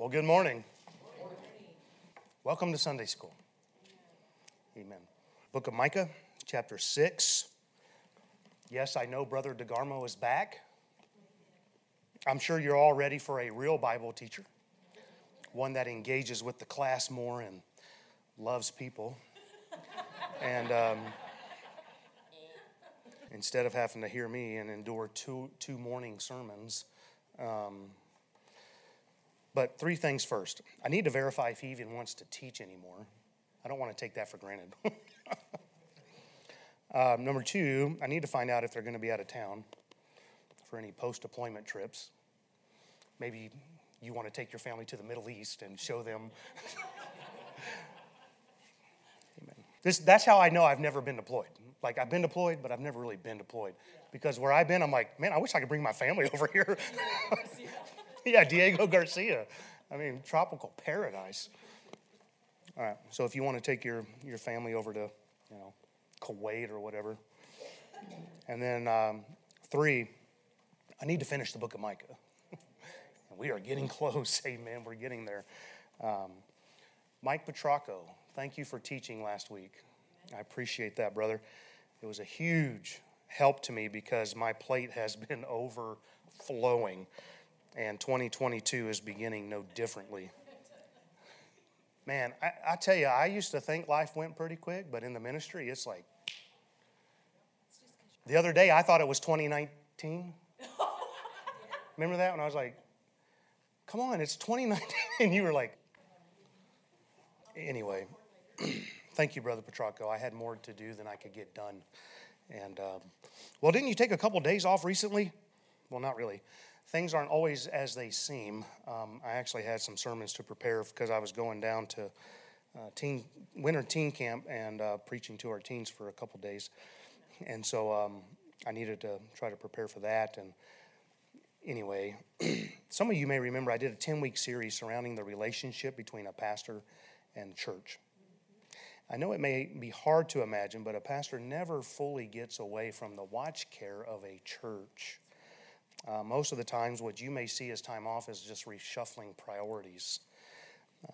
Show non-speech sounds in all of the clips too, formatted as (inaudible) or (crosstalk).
Well, good morning. Welcome to Sunday School. Amen. Book of Micah, chapter 6. Yes, I know Brother DeGarmo is back. I'm sure you're all ready for a real Bible teacher, one that engages with the class more and loves people. and um, instead of having to hear me and endure two, two morning sermons, um, but three things first. I need to verify if he even wants to teach anymore. I don't want to take that for granted. (laughs) um, number two, I need to find out if they're going to be out of town for any post deployment trips. Maybe you want to take your family to the Middle East and show them. Amen. (laughs) This, that's how I know I've never been deployed. Like, I've been deployed, but I've never really been deployed. Because where I've been, I'm like, man, I wish I could bring my family (laughs) over here. (laughs) yeah, Diego Garcia. I mean, tropical paradise. All right, so if you want to take your, your family over to, you know, Kuwait or whatever. And then um, three, I need to finish the book of Micah. (laughs) we are getting (laughs) close. Amen. We're getting there. Um, Mike Petrocco, thank you for teaching last week. I appreciate that, brother. It was a huge help to me because my plate has been overflowing and 2022 is beginning no differently. Man, I, I, tell you, I used to think life went pretty quick, but in the ministry, it's like. The other day, I thought it was 2019. (laughs) Remember that when I was like, come on, it's 2019. And you were like, anyway, (clears throat) thank you, Brother Petrocco. I had more to do than I could get done. And, um, well, didn't you take a couple days off recently? Well, not really things aren't always as they seem. Um, I actually had some sermons to prepare because I was going down to uh, teen winter teen camp and uh, preaching to our teens for a couple days, and so um, I needed to try to prepare for that. And anyway, (clears throat) some of you may remember I did a ten week series surrounding the relationship between a pastor and church. I know it may be hard to imagine, but a pastor never fully gets away from the watch care of a church. Uh, most of the times, what you may see as time off is just reshuffling priorities.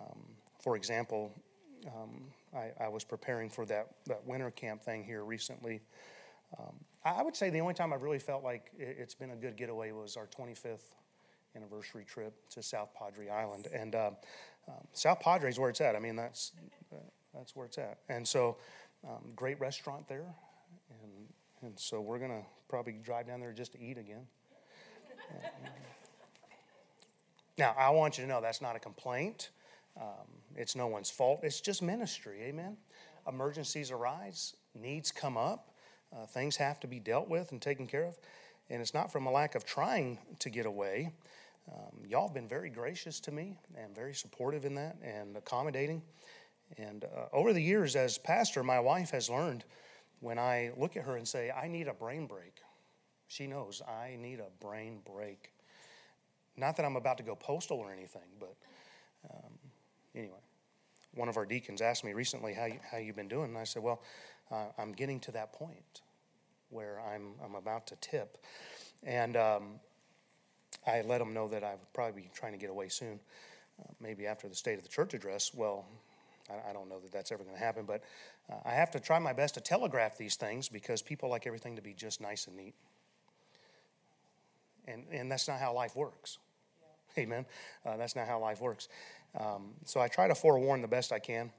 Um, for example, um, I, I, was preparing for that, that winter camp thing here recently. Um, I, I, would say the only time I've really felt like it, has been a good getaway was our 25th anniversary trip to South Padre Island. And uh, um, South Padre is where it's at. I mean, that's, uh, that's where it's at. And so, um, great restaurant there. And, and so, we're going to probably drive down there just to eat again. Now, I want you to know that's not a complaint. Um, it's no one's fault. It's just ministry. Amen. Emergencies arise, needs come up, uh, things have to be dealt with and taken care of. And it's not from a lack of trying to get away. Um, y'all have been very gracious to me and very supportive in that and accommodating. And uh, over the years, as pastor, my wife has learned when I look at her and say, I need a brain break, she knows I need a brain break. Not that I'm about to go postal or anything, but um, anyway. One of our deacons asked me recently how you, how you've been doing, and I said, "Well, uh, I'm getting to that point where I'm I'm about to tip," and um, I let him know that I would probably be trying to get away soon, uh, maybe after the state of the church address. Well, I, I don't know that that's ever going to happen, but uh, I have to try my best to telegraph these things because people like everything to be just nice and neat. And, and that's not how life works. Yeah. Amen. Uh, that's not how life works. Um, so I try to forewarn the best I can,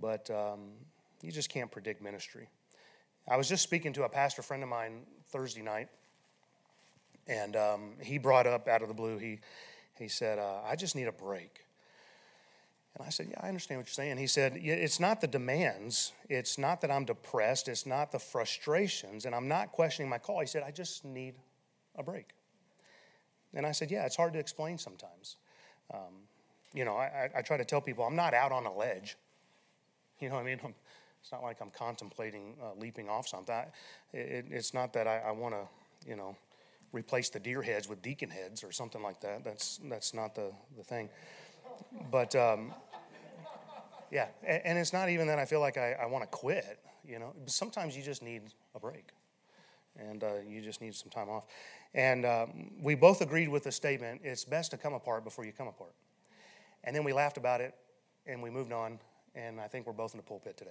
but um, you just can't predict ministry. I was just speaking to a pastor friend of mine Thursday night, and um, he brought up out of the blue, he, he said, uh, I just need a break. And I said, Yeah, I understand what you're saying. He said, It's not the demands. It's not that I'm depressed. It's not the frustrations. And I'm not questioning my call. He said, I just need a break. And I said, Yeah, it's hard to explain sometimes. Um, you know, I, I, try to tell people I'm not out on a ledge. (laughs) You know I mean? I'm, it's not like I'm contemplating uh, leaping off something. I, it, it's not that I, I want to, you know, replace the deer heads with deacon heads or something like that. That's, that's not the, the thing. But, um, yeah, and, and, it's not even that I feel like I, I want to quit, you know. Sometimes you just need a break and uh, you just need some time off. And um, we both agreed with the statement it's best to come apart before you come apart. And then we laughed about it and we moved on. And I think we're both in the pulpit today.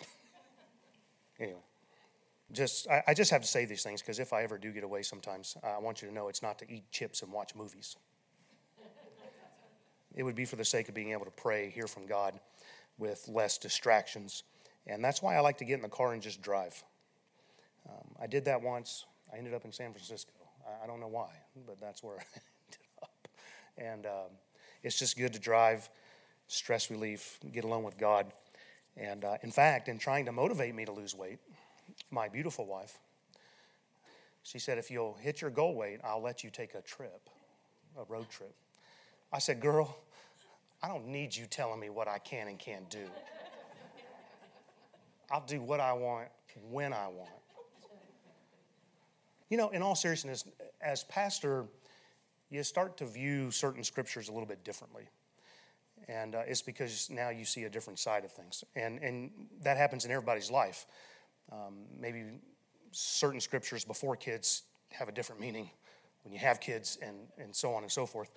(laughs) anyway, just I, I, just have to say these things because if I ever do get away sometimes, I want you to know it's not to eat chips and watch movies. it would be for the sake of being able to pray, hear from God with less distractions. And that's why I like to get in the car and just drive. Um, I did that once. I ended up in San Francisco. I, don't know why, but that's where (laughs) I ended up. And um, it's just good to drive, stress relief, get alone with God. And uh, in fact, in trying to motivate me to lose weight, my beautiful wife, she said, If you'll hit your goal weight, I'll let you take a trip, a road trip. I said, Girl, I don't need you telling me what I can and can't do. I'll do what I want when I want. You know, in all seriousness, as pastor, you start to view certain scriptures a little bit differently. And uh, it's because now you see a different side of things. And, and that happens in everybody's life. Um, maybe certain scriptures before kids have a different meaning when you have kids, and, and so on and so forth.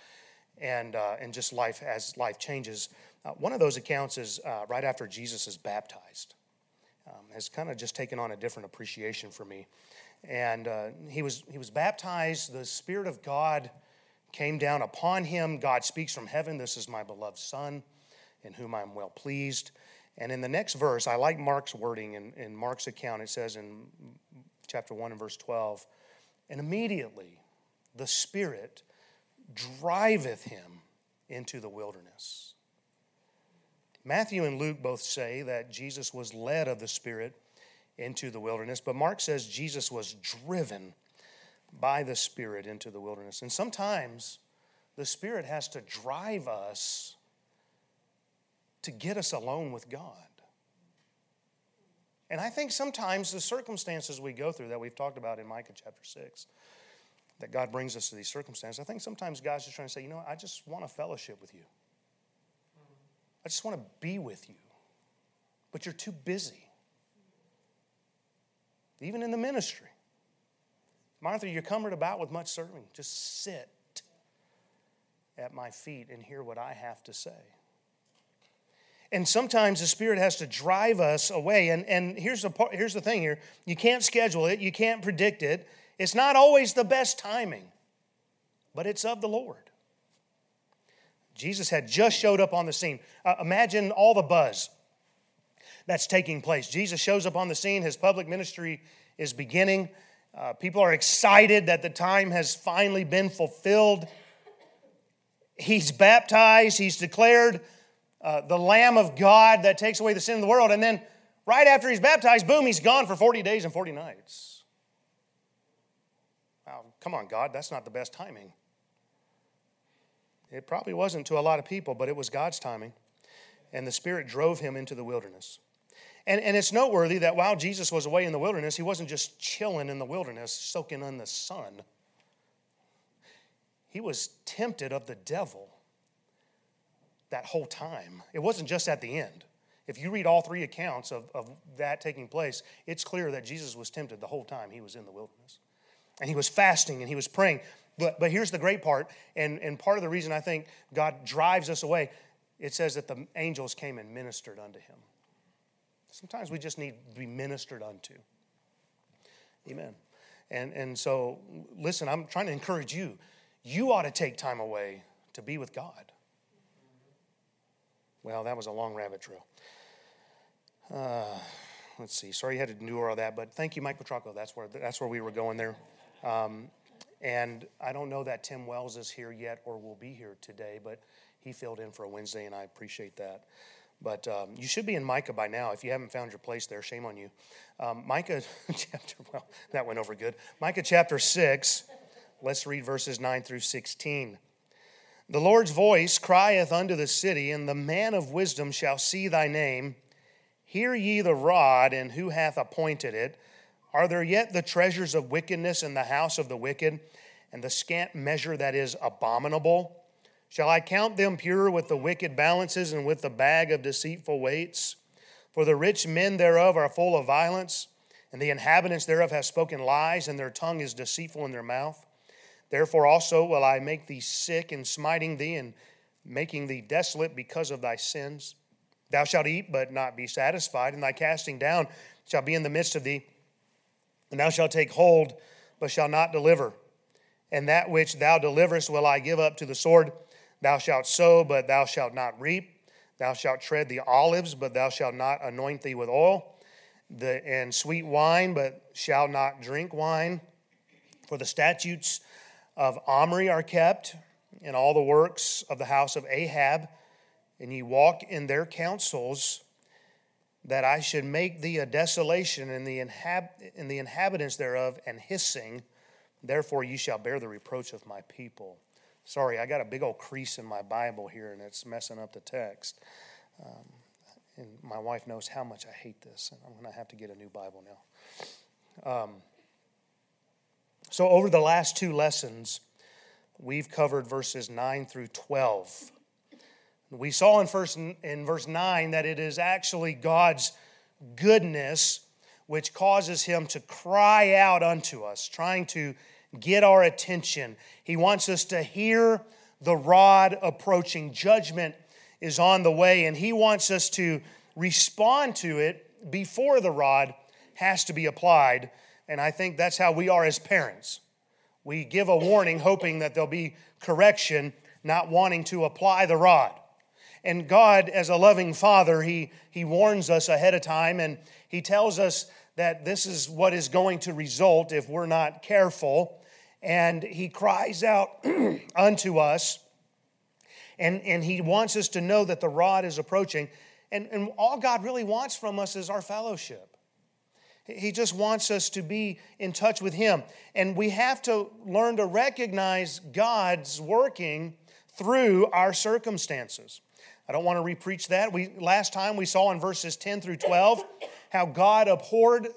And, uh, and just life as life changes. Uh, one of those accounts is uh, right after Jesus is baptized. Um, has kind of just taken on a different appreciation for me. And uh, he, was, he was baptized, the Spirit of God came down upon him. God speaks from heaven, This is my beloved Son, in whom I'm well pleased. And in the next verse, I like Mark's wording in, in Mark's account. It says in chapter 1 and verse 12, and immediately the Spirit driveth him into the wilderness. Matthew and Luke both say that Jesus was led of the Spirit into the wilderness, but Mark says Jesus was driven by the Spirit into the wilderness. And sometimes the Spirit has to drive us to get us alone with God. And I think sometimes the circumstances we go through that we've talked about in Micah chapter 6, that God brings us to these circumstances, I think sometimes God's just trying to say, you know, I just want a fellowship with you. I just want to be with you. But you're too busy. Even in the ministry. Martha, you're cumbered about with much serving. Just sit at my feet and hear what I have to say. And sometimes the Spirit has to drive us away. And, and here's, the, here's the thing here you can't schedule it, you can't predict it. It's not always the best timing, but it's of the Lord. Jesus had just showed up on the scene. Uh, imagine all the buzz that's taking place. Jesus shows up on the scene, his public ministry is beginning. Uh, people are excited that the time has finally been fulfilled. He's baptized, he's declared uh, the Lamb of God that takes away the sin of the world. And then, right after he's baptized, boom, he's gone for 40 days and 40 nights. Wow, come on, God, that's not the best timing. It probably wasn't to a lot of people, but it was God's timing. And the Spirit drove him into the wilderness. And, and it's noteworthy that while Jesus was away in the wilderness, he wasn't just chilling in the wilderness, soaking in the sun. He was tempted of the devil that whole time. It wasn't just at the end. If you read all three accounts of, of that taking place, it's clear that Jesus was tempted the whole time he was in the wilderness. And he was fasting and he was praying. But, but here's the great part, and, and part of the reason I think God drives us away it says that the angels came and ministered unto him. Sometimes we just need to be ministered unto. Amen. And, and so, listen, I'm trying to encourage you. You ought to take time away to be with God. Well, that was a long rabbit trail. Uh, let's see. Sorry you had to endure all that, but thank you, Mike Petrocco. That's where, that's where we were going there. Um, and I don't know that Tim Wells is here yet or will be here today, but he filled in for a Wednesday, and I appreciate that. But um, you should be in Micah by now. If you haven't found your place there, shame on you. Um, Micah (laughs) chapter, well, that went over good. Micah chapter 6, let's read verses 9 through 16. The Lord's voice crieth unto the city, and the man of wisdom shall see thy name. Hear ye the rod, and who hath appointed it? Are there yet the treasures of wickedness in the house of the wicked, and the scant measure that is abominable? Shall I count them pure with the wicked balances and with the bag of deceitful weights? For the rich men thereof are full of violence, and the inhabitants thereof have spoken lies, and their tongue is deceitful in their mouth. Therefore also will I make thee sick in smiting thee, and making thee desolate because of thy sins. Thou shalt eat, but not be satisfied, and thy casting down shall be in the midst of thee. And thou shalt take hold, but shalt not deliver. And that which thou deliverest will I give up to the sword. Thou shalt sow, but thou shalt not reap. Thou shalt tread the olives, but thou shalt not anoint thee with oil. The, and sweet wine, but shalt not drink wine. For the statutes of Omri are kept, and all the works of the house of Ahab, and ye walk in their counsels that I should make thee a desolation in the, inhab- in the inhabitants thereof and hissing. Therefore, ye shall bear the reproach of my people. Sorry, I got a big old crease in my Bible here and it's messing up the text. Um, and my wife knows how much I hate this, and I'm going to have to get a new Bible now. Um, so, over the last two lessons, we've covered verses 9 through 12. We saw in, first, in verse 9 that it is actually God's goodness which causes him to cry out unto us, trying to get our attention. He wants us to hear the rod approaching. Judgment is on the way, and he wants us to respond to it before the rod has to be applied. And I think that's how we are as parents. We give a warning, hoping that there'll be correction, not wanting to apply the rod. And God, as a loving father, he, he warns us ahead of time and he tells us that this is what is going to result if we're not careful. And he cries out (clears throat) unto us and, and he wants us to know that the rod is approaching. And, and all God really wants from us is our fellowship. He just wants us to be in touch with Him. And we have to learn to recognize God's working through our circumstances. I don't want to repreach that. We, last time we saw in verses 10 through 12 how God abhorred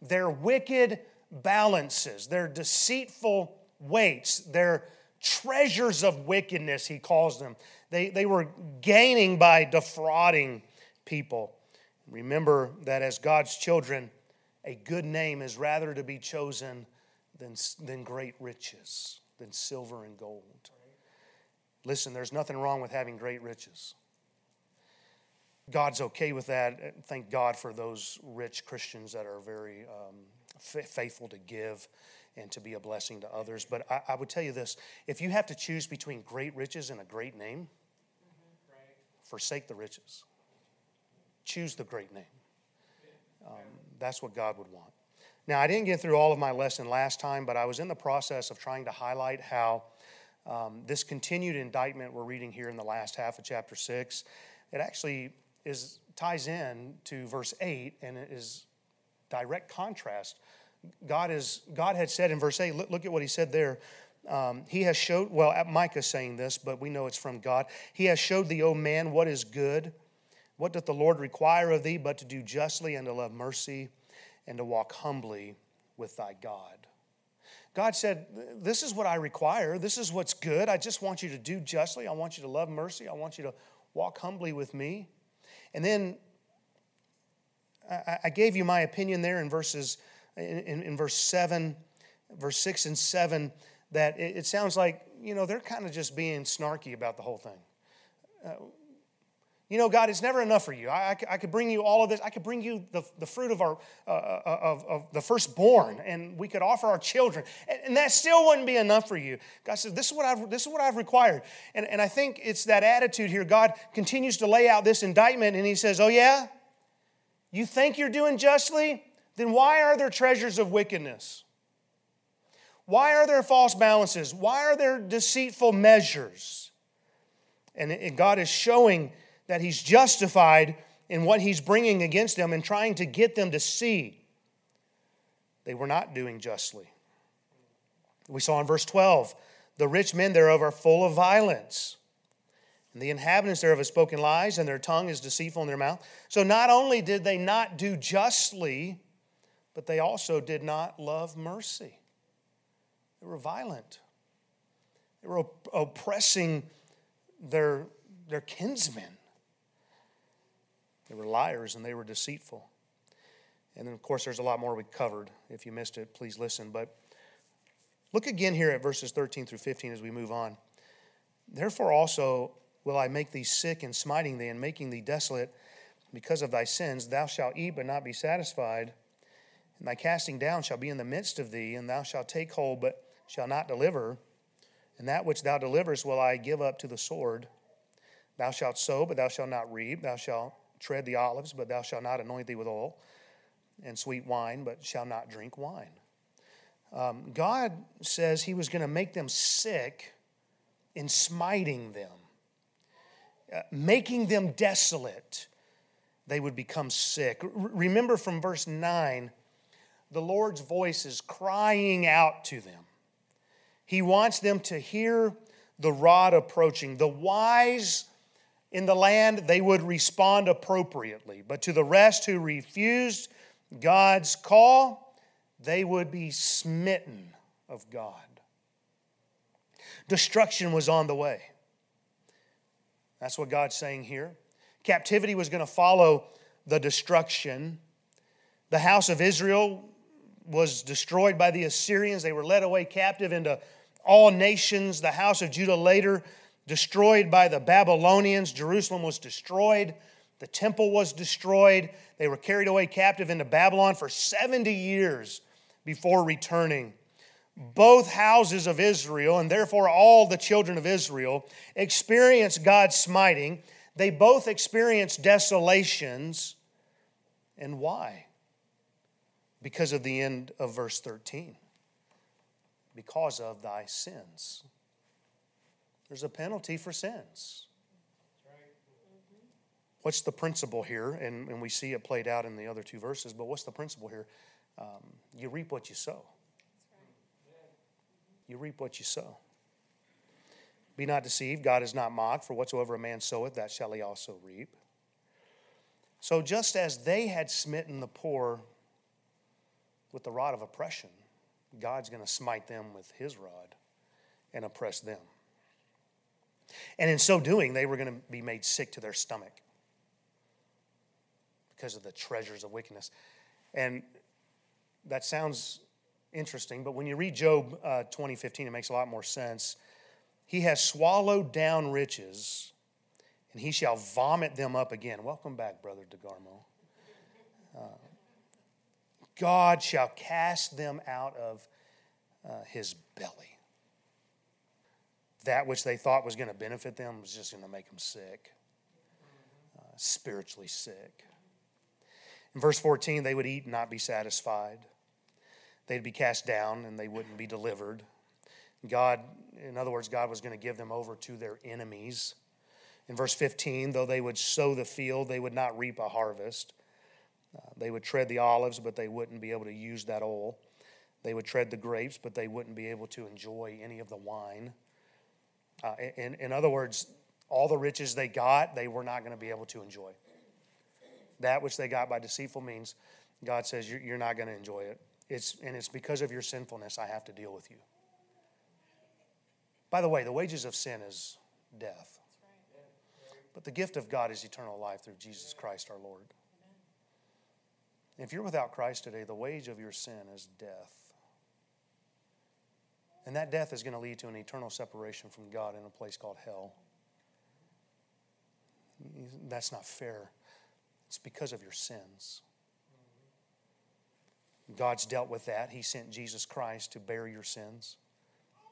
their wicked balances, their deceitful weights, their treasures of wickedness, he calls them. They, they were gaining by defrauding people. Remember that as God's children, a good name is rather to be chosen than, than great riches, than silver and gold. Listen, there's nothing wrong with having great riches. God's okay with that. Thank God for those rich Christians that are very um, faithful to give and to be a blessing to others. But I, I, would tell you this if you have to choose between great riches and a great name, forsake the riches. Choose the great name. Um, that's what God would want. Now, I didn't get through all of my lesson last time, but I was in the process of trying to highlight how um, this continued indictment we're reading here in the last half of chapter 6, it actually is ties in to verse 8 and it is direct contrast. God is God had said in verse 8, look, look at what he said there. Um, he has showed, well, Micah saying this, but we know it's from God. He has showed thee, O man, what is good. What doth the Lord require of thee but to do justly and to love mercy and to walk humbly with thy God? God said, This is what I require. This is what's good. I just want you to do justly. I want you to love mercy. I want you to walk humbly with me. And then I, gave you my opinion there in verses in, in, verse 7, verse 6 and 7, that it, sounds like, you know, they're kind of just being snarky about the whole thing. Uh, you know, God, it's never enough for you. I, I, I, could bring you all of this. I could bring you the, the fruit of our uh, uh, of, of the firstborn, and we could offer our children, and, and, that still wouldn't be enough for you. God says, "This is what I've this is what I've required." And, and I think it's that attitude here. God continues to lay out this indictment, and He says, "Oh yeah, you think you're doing justly? Then why are there treasures of wickedness? Why are there false balances? Why are there deceitful measures?" And, God is showing that he's justified in what he's bringing against them and trying to get them to see. They were not doing justly. We saw in verse 12 the rich men thereof are full of violence. And the inhabitants thereof have spoken lies, and their tongue is deceitful in their mouth. So not only did they not do justly, but they also did not love mercy. They were violent. They were oppressing their, their kinsmen. They were liars and they were deceitful. And then, of course, there's a lot more we covered. If you missed it, please listen. But look again here at verses 13 through 15 as we move on. Therefore, also will I make thee sick in smiting thee and making thee desolate because of thy sins. Thou shalt eat but not be satisfied. And thy casting down shall be in the midst of thee, and thou shalt take hold but shall not deliver. And that which thou deliverest will I give up to the sword. Thou shalt sow, but thou shalt not reap. Thou shalt tread the olives, but thou shalt not anoint thee with oil, and sweet wine, but shalt not drink wine. Um, God says He was going to make them sick in smiting them, Uh, making them desolate. They would become sick. Remember from verse 9, the Lord's voice is crying out to them. He wants them to hear the rod approaching. The wise in the land, they would respond appropriately. But to the rest who refused God's call, they would be smitten of God. Destruction was on the way. That's what God's saying here. Captivity was going to follow the destruction. The house of Israel was destroyed by the Assyrians. They were led away captive into all nations. The house of Judah later destroyed by the Babylonians. Jerusalem was destroyed. The temple was destroyed. They were carried away captive into Babylon for 70 years before returning. Both houses of Israel, and therefore all the children of Israel, experience God's smiting. They both experience desolations. And why? Because of the end of verse 13. Because of thy sins. There's a penalty for sins. What's the principle here? And, and we see it played out in the other two verses, but what's the principle here? Um, you reap what you sow. You reap what you sow. Be not deceived, God is not mocked, for whatsoever a man soweth, that shall he also reap. So, just as they had smitten the poor with the rod of oppression, God's going to smite them with his rod and oppress them. And in so doing, they were going to be made sick to their stomach because of the treasures of wickedness. And that sounds interesting, but when you read Job uh, 2015, it makes a lot more sense. He has swallowed down riches, and he shall vomit them up again. Welcome back, Brother DeGarmo. Uh, God shall cast them out of uh, his belly. That which they thought was going to benefit them was just going to make them sick, uh, spiritually sick. In verse 14, they would eat and not be satisfied. They'd be cast down and they wouldn't be delivered. God, in other words, God was going to give them over to their enemies. In verse 15, though they would sow the field, they would not reap a harvest. Uh, they would tread the olives, but they wouldn't be able to use that oil. They would tread the grapes, but they wouldn't be able to enjoy any of the wine. Uh, in, in other words, all the riches they got, they were not going to be able to enjoy that which they got by deceitful means, God says you're not going to enjoy it. It's, and it's because of your sinfulness I have to deal with you. By the way, the wages of sin is death. But the gift of God is eternal life through Jesus Christ our Lord. If you're without Christ today, the wage of your sin is death. And that death is going to lead to an eternal separation from God in a place called hell. That's not fair. It's because of your sins. God's dealt with that. He sent Jesus Christ to bear your sins.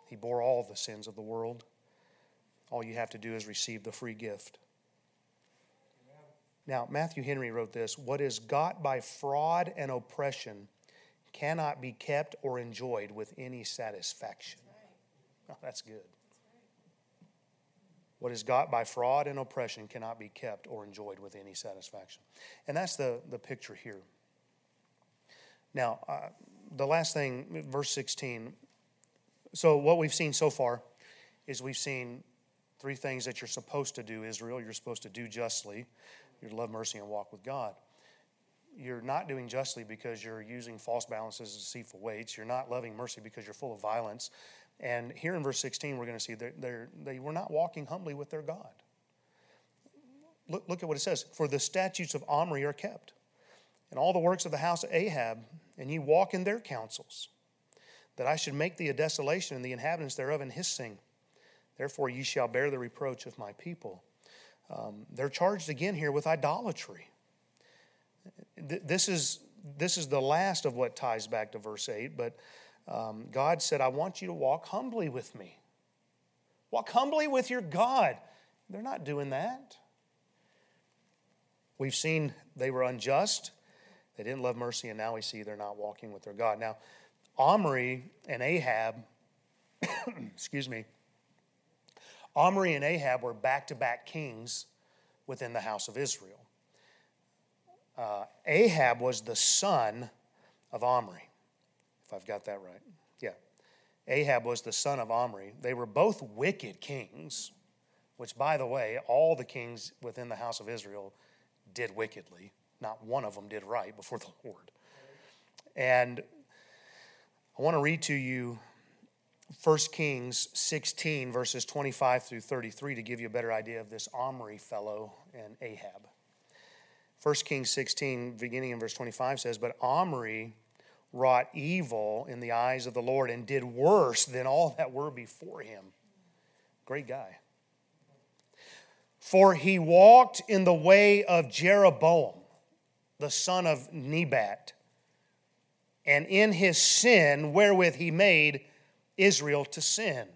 He bore all the sins of the world. All you have to do is receive the free gift. Now, Matthew Henry wrote this What is got by fraud and oppression cannot be kept or enjoyed with any satisfaction. (laughs) Oh, that's good. What is got by fraud and oppression cannot be kept or enjoyed with any satisfaction. And that's the, the picture here. Now, uh, the last thing, verse 16. So, what we've seen so far is we've seen three things that you're supposed to do, Israel. You're supposed to do justly, you're to love mercy and walk with God. You're not doing justly because you're using false balances and deceitful weights. You're not loving mercy because you're full of violence. And here in verse 16, we're going to see they're, they're, they were not walking humbly with their God. Look, look at what it says For the statutes of Omri are kept, and all the works of the house of Ahab, and ye walk in their counsels, that I should make thee a desolation, and the inhabitants thereof in hissing, Therefore, ye shall bear the reproach of my people. Um, they're charged again here with idolatry. This is, this is the last of what ties back to verse 8, but um, God said, I want you to walk humbly with me. Walk humbly with your God. They're not doing that. We've seen they were unjust, they didn't love mercy, and now we see they're not walking with their God. Now, Omri and Ahab, (coughs) excuse me, Omri and Ahab were back to back kings within the house of Israel. Uh, Ahab was the son of Omri, if I've got that right. Yeah. Ahab was the son of Omri. They were both wicked kings, which, by the way, all the kings within the house of Israel did wickedly. Not one of them did right before the Lord. And I want to read to you 1 Kings 16, verses 25 through 33, to give you a better idea of this Omri fellow and Ahab. 1 Kings 16, beginning in verse 25, says, But Omri wrought evil in the eyes of the Lord and did worse than all that were before him. Great guy. For he walked in the way of Jeroboam, the son of Nebat, and in his sin wherewith he made Israel to sin.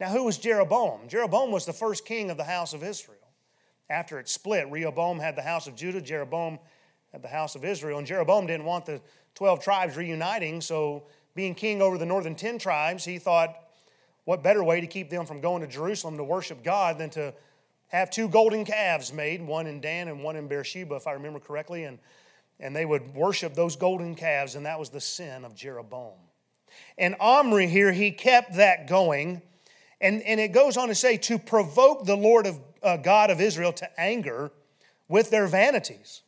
Now, who was Jeroboam? Jeroboam was the first king of the house of Israel. After it split, Rehoboam had the house of Judah, Jeroboam had the house of Israel, and Jeroboam didn't want the 12 tribes reuniting, so being king over the northern 10 tribes, he thought, what better way to keep them from going to Jerusalem to worship God than to have two golden calves made, one in Dan and one in Beersheba, if I remember correctly, and, and they would worship those golden calves, and that was the sin of Jeroboam. And Omri here, he kept that going. And, and it goes on to say, to provoke the Lord of uh, God of Israel to anger with their vanities.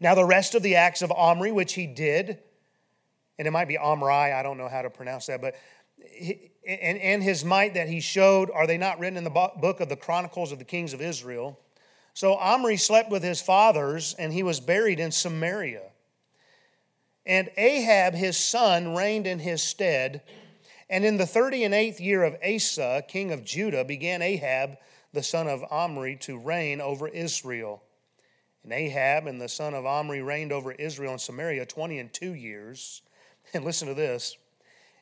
Now, the rest of the acts of Omri, which he did, and it might be Omri, I don't know how to pronounce that, but and, and his might that he showed, are they not written in the book of the Chronicles of the Kings of Israel? So Omri slept with his fathers, and he was buried in Samaria. And Ahab, his son, reigned in his stead. And in the thirty and eighth year of Asa, king of Judah, began Ahab, the son of Omri, to reign over Israel. And Ahab and the son of Omri reigned over Israel and Samaria twenty and two years. And listen to this.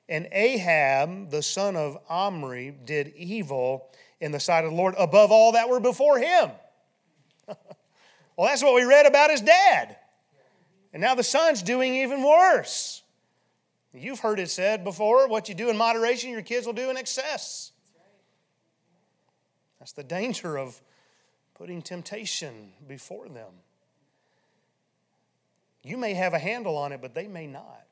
And Ahab, the son of Omri, did evil in the sight of the Lord above all that were before him. (laughs) well, that's what we read about his dad. And now the son's doing even worse. You've heard it said before what you do in moderation, your kids will do in excess. That's the danger of putting temptation before them. You may have a handle on it, but they may not.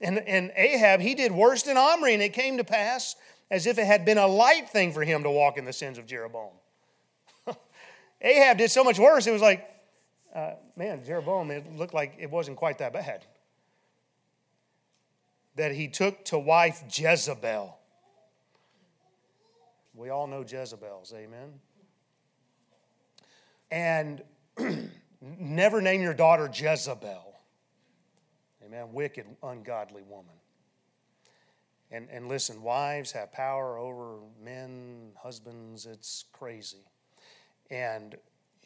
And, and Ahab, he did worse than Omri, and it came to pass as if it had been a light thing for him to walk in the sins of Jeroboam. (laughs) Ahab did so much worse, it was like, uh, man, Jeroboam, it looked like it wasn't quite that bad. That he took to wife Jezebel. We all know Jezebels, amen? And (clears throat) never name your daughter Jezebel. Amen. Wicked, ungodly woman. And, and listen, wives have power over men, husbands, it's crazy. And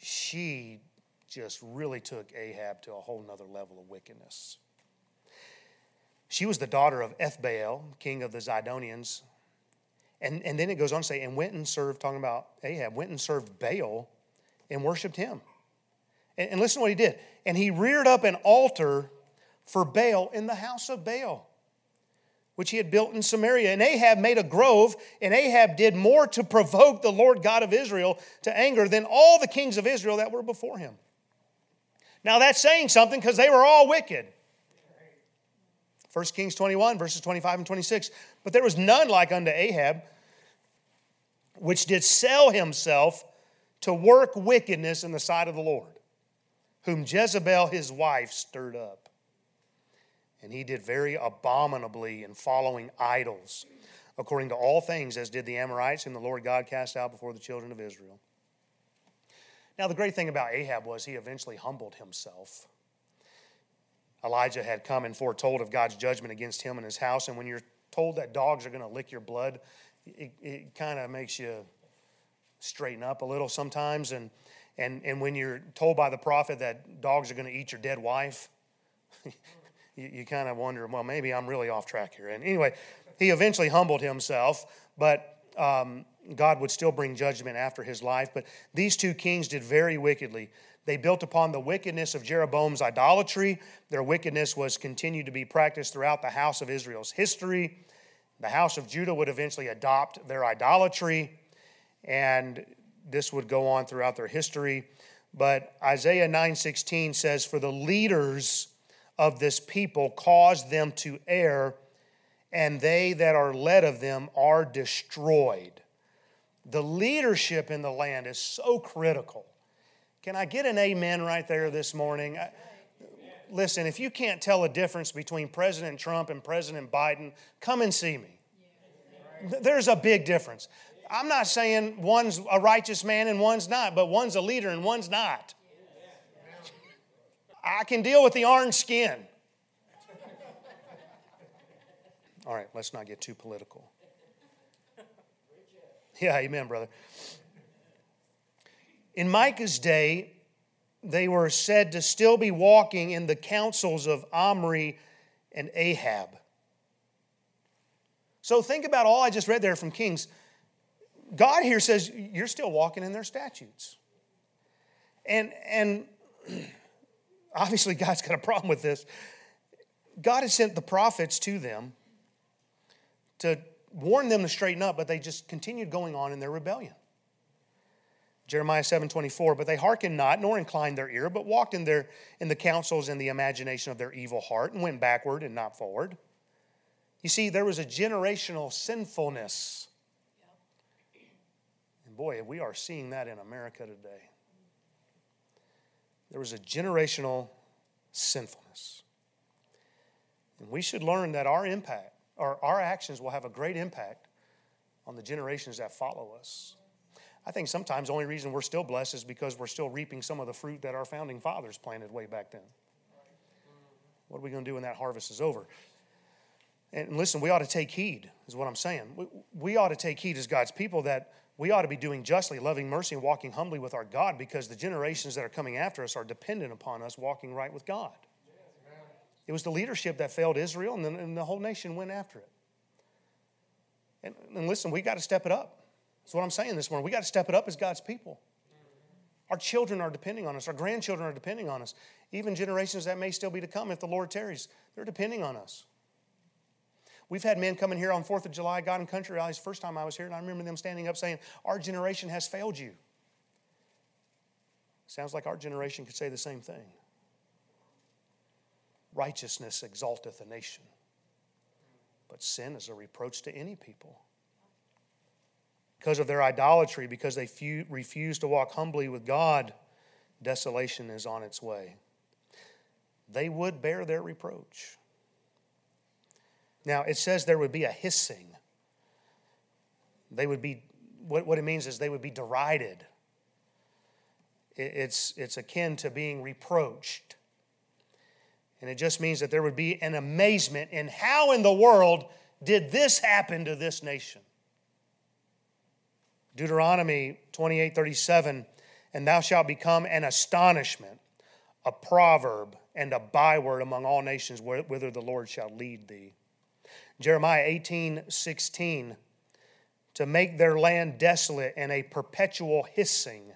she just really took Ahab to a whole nother level of wickedness. She was the daughter of Ethbaal, king of the Zidonians. And, and then it goes on to say, and went and served, talking about Ahab, went and served Baal and worshiped him. And, and listen to what he did. And he reared up an altar for Baal in the house of Baal which he had built in Samaria. And Ahab made a grove, and Ahab did more to provoke the Lord God of Israel to anger than all the kings of Israel that were before him. Now that's saying something because they were all wicked. 1 Kings 21, verses 25 and 26. But there was none like unto Ahab, which did sell himself to work wickedness in the sight of the Lord, whom Jezebel his wife stirred up. And he did very abominably in following idols, according to all things, as did the Amorites, whom the Lord God cast out before the children of Israel. Now, the great thing about Ahab was he eventually humbled himself. Elijah had come and foretold of God's judgment against him and his house. And when you're told that dogs are going to lick your blood, it, it kind of makes you straighten up a little sometimes. And, and, and when you're told by the prophet that dogs are going to eat your dead wife, (laughs) you, you kind of wonder, well, maybe I'm really off track here. And anyway, he eventually humbled himself, but um, God would still bring judgment after his life. But these two kings did very wickedly. They built upon the wickedness of Jeroboam's idolatry. Their wickedness was continued to be practiced throughout the house of Israel's history. The house of Judah would eventually adopt their idolatry, and this would go on throughout their history. But Isaiah 9:16 says, "For the leaders of this people cause them to err, and they that are led of them are destroyed." The leadership in the land is so critical. Can I get an amen right there this morning? I, listen, if you can't tell a difference between President Trump and President Biden, come and see me. There's a big difference. I'm not saying one's a righteous man and one's not, but one's a leader and one's not. I can deal with the orange skin. All right, let's not get too political. Yeah, amen, brother. In Micah's day, they were said to still be walking in the counsels of Omri and Ahab. So think about all I just read there from Kings. God here says you're still walking in their statutes. And, and (clears throat) obviously, God's got a problem with this. God has sent the prophets to them to warn them to straighten up, but they just continued going on in their rebellion. Jeremiah 7:24, but they hearkened not, nor inclined their ear, but walked in their in the counsels and the imagination of their evil heart, and went backward and not forward. You see, there was a generational sinfulness. And boy, we are seeing that in America today. There was a generational sinfulness. And we should learn that our impact, or our actions will have a great impact on the generations that follow us. I think sometimes the only reason we're still blessed is because we're still reaping some of the fruit that our founding fathers planted way back then. What are we going to do when that harvest is over? And listen, we ought to take heed, is what I'm saying. We, we ought to take heed as God's people that we ought to be doing justly, loving mercy, and walking humbly with our God because the generations that are coming after us are dependent upon us walking right with God. It was the leadership that failed Israel, and the, and the whole nation went after it. And, and listen, we got to step it up. That's what I'm saying this morning. We got to step it up as God's people. Our children are depending on us. Our grandchildren are depending on us. Even generations that may still be to come if the Lord tarries, they're depending on us. We've had men coming here on 4th of July, God and Country Rallies, first time I was here, and I remember them standing up saying, Our generation has failed you. Sounds like our generation could say the same thing. Righteousness exalteth a nation, but sin is a reproach to any people because of their idolatry, because they few, refuse to walk humbly with God, desolation is on its way. They would bear their reproach. Now, it says there would be a hissing. They would be, what, what it means is they would be derided. it's, it's akin to being reproached. And it just means that there would be an amazement in how in the world did this happen to this nation? Deuteronomy 28 37, and thou shalt become an astonishment, a proverb, and a byword among all nations whither the Lord shall lead thee. Jeremiah 18 16, to make their land desolate and a perpetual hissing.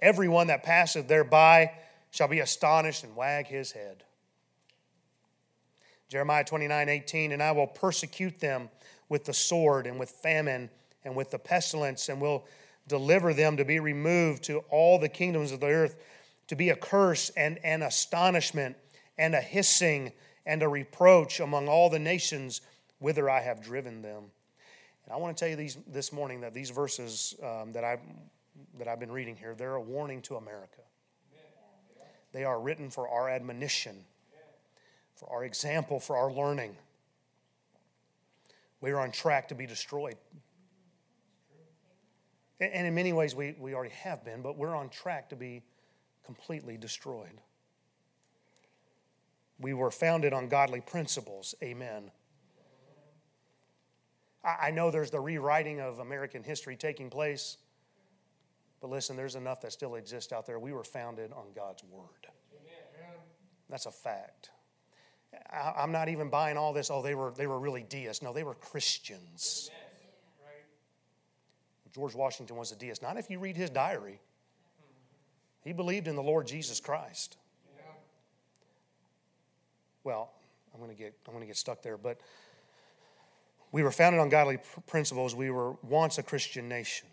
Everyone that passeth thereby shall be astonished and wag his head. Jeremiah 29 18, and I will persecute them with the sword and with famine and with the pestilence, and will deliver them to be removed to all the kingdoms of the earth, to be a curse and an astonishment and a hissing and a reproach among all the nations whither I have driven them. And I want to tell you these, this morning that these verses um, that, I, that I've been reading here, they're a warning to America. They are written for our admonition, for our example, for our learning. We are on track to be destroyed. And in many ways, we, we already have been, but we're on track to be completely destroyed. We were founded on godly principles. Amen. I, know there's the rewriting of American history taking place. But listen, there's enough that still exists out there. We were founded on God's Word. That's a fact. I, am not even buying all this. Oh, they were they were really deists. No, they were Christians. Right. George Washington was a deist. Not if you read his diary. He believed in the Lord Jesus Christ. Well, I'm going to get I'm going to get stuck there, but we were founded on godly principles. We were once a Christian nation.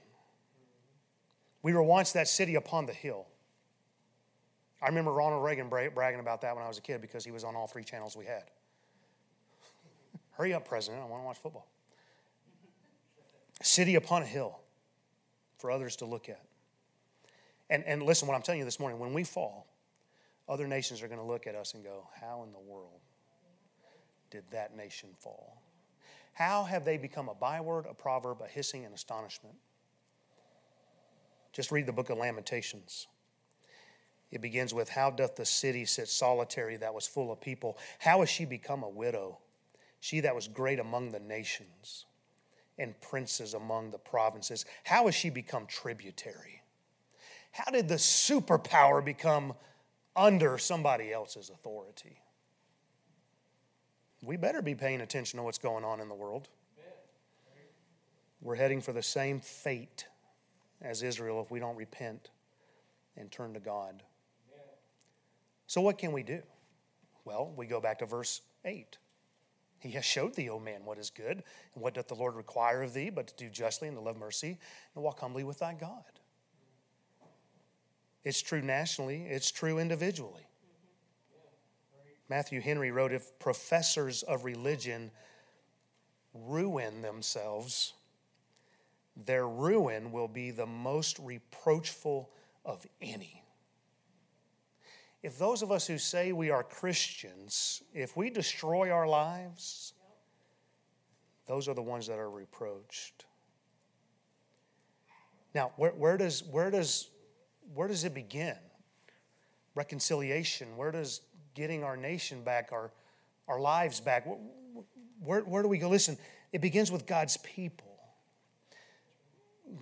We were once that city upon the hill. I remember Ronald Reagan bragging about that when I was a kid because he was on all three channels we had. Hurry up, President. I want to watch football. City upon a hill for others to look at. And, and listen, what I'm telling you this morning when we fall, other nations are going to look at us and go, How in the world did that nation fall? How have they become a byword, a proverb, a hissing, and astonishment? Just read the book of Lamentations. It begins with, How doth the city sit solitary that was full of people? How has she become a widow? She that was great among the nations and princes among the provinces. How has she become tributary? How did the superpower become under somebody else's authority? We better be paying attention to what's going on in the world. We're heading for the same fate as Israel if we don't repent and turn to God. So, what can we do? Well, we go back to verse 8. He has showed thee, O man, what is good, and what doth the Lord require of thee, but to do justly and to love mercy, and walk humbly with thy God. It's true nationally, it's true individually. Matthew Henry wrote If professors of religion ruin themselves, their ruin will be the most reproachful of any. If those of us who say we are Christians, if we destroy our lives, those are the ones that are reproached. Now, where, where, does, where, does, where does it begin? Reconciliation. Where does getting our nation back, our, our lives back, where, where do we go? Listen, it begins with God's people.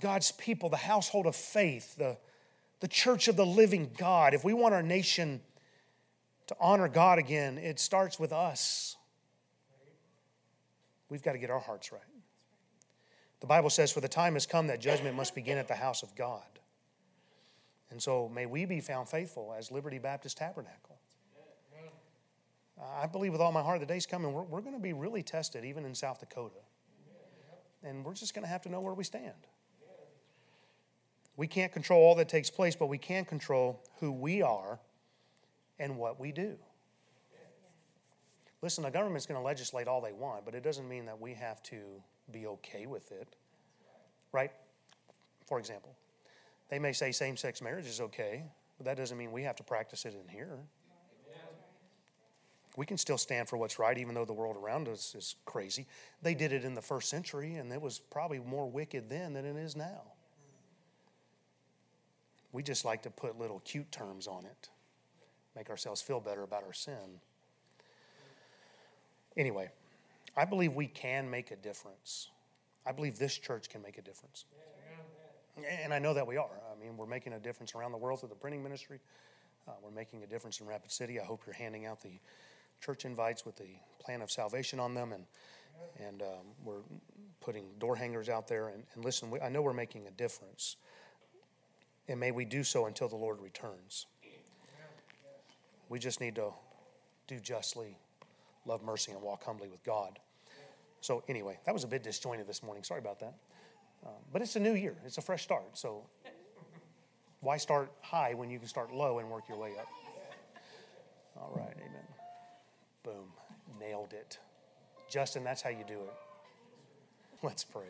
God's people, the household of faith, the, the church of the living God. If we want our nation to honor God again, it starts with us. We've got to get our hearts right. The Bible says, For the time has come that judgment must begin at the house of God. And so may we be found faithful as Liberty Baptist Tabernacle. I believe with all my heart the day's coming, we're, we're going to be really tested, even in South Dakota. And we're just going to have to know where we stand. We can't control all that takes place, but we can control who we are and what we do. Listen, the government's going to legislate all they want, but it doesn't mean that we have to be okay with it. Right? For example, they may say same sex marriage is okay, but that doesn't mean we have to practice it in here. We can still stand for what's right, even though the world around us is crazy. They did it in the first century, and it was probably more wicked then than it is now. We just like to put little cute terms on it, make ourselves feel better about our sin. Anyway, I believe we can make a difference. I believe this church can make a difference. And I know that we are. I mean, we're making a difference around the world through the printing ministry. Uh, we're making a difference in Rapid City. I hope you're handing out the church invites with the plan of salvation on them, and and um, we're putting door hangers out there. And, and listen, we, I know we're making a difference and may we do so until the Lord returns. We just need to do justly, love mercy, and walk humbly with God. So, anyway, that was a bit disjointed this morning. Sorry about that. Uh, but it's a new year, it's a fresh start. So, why start high when you can start low and work your way up? All right, amen. Boom, nailed it. Justin, that's how you do it. Let's pray.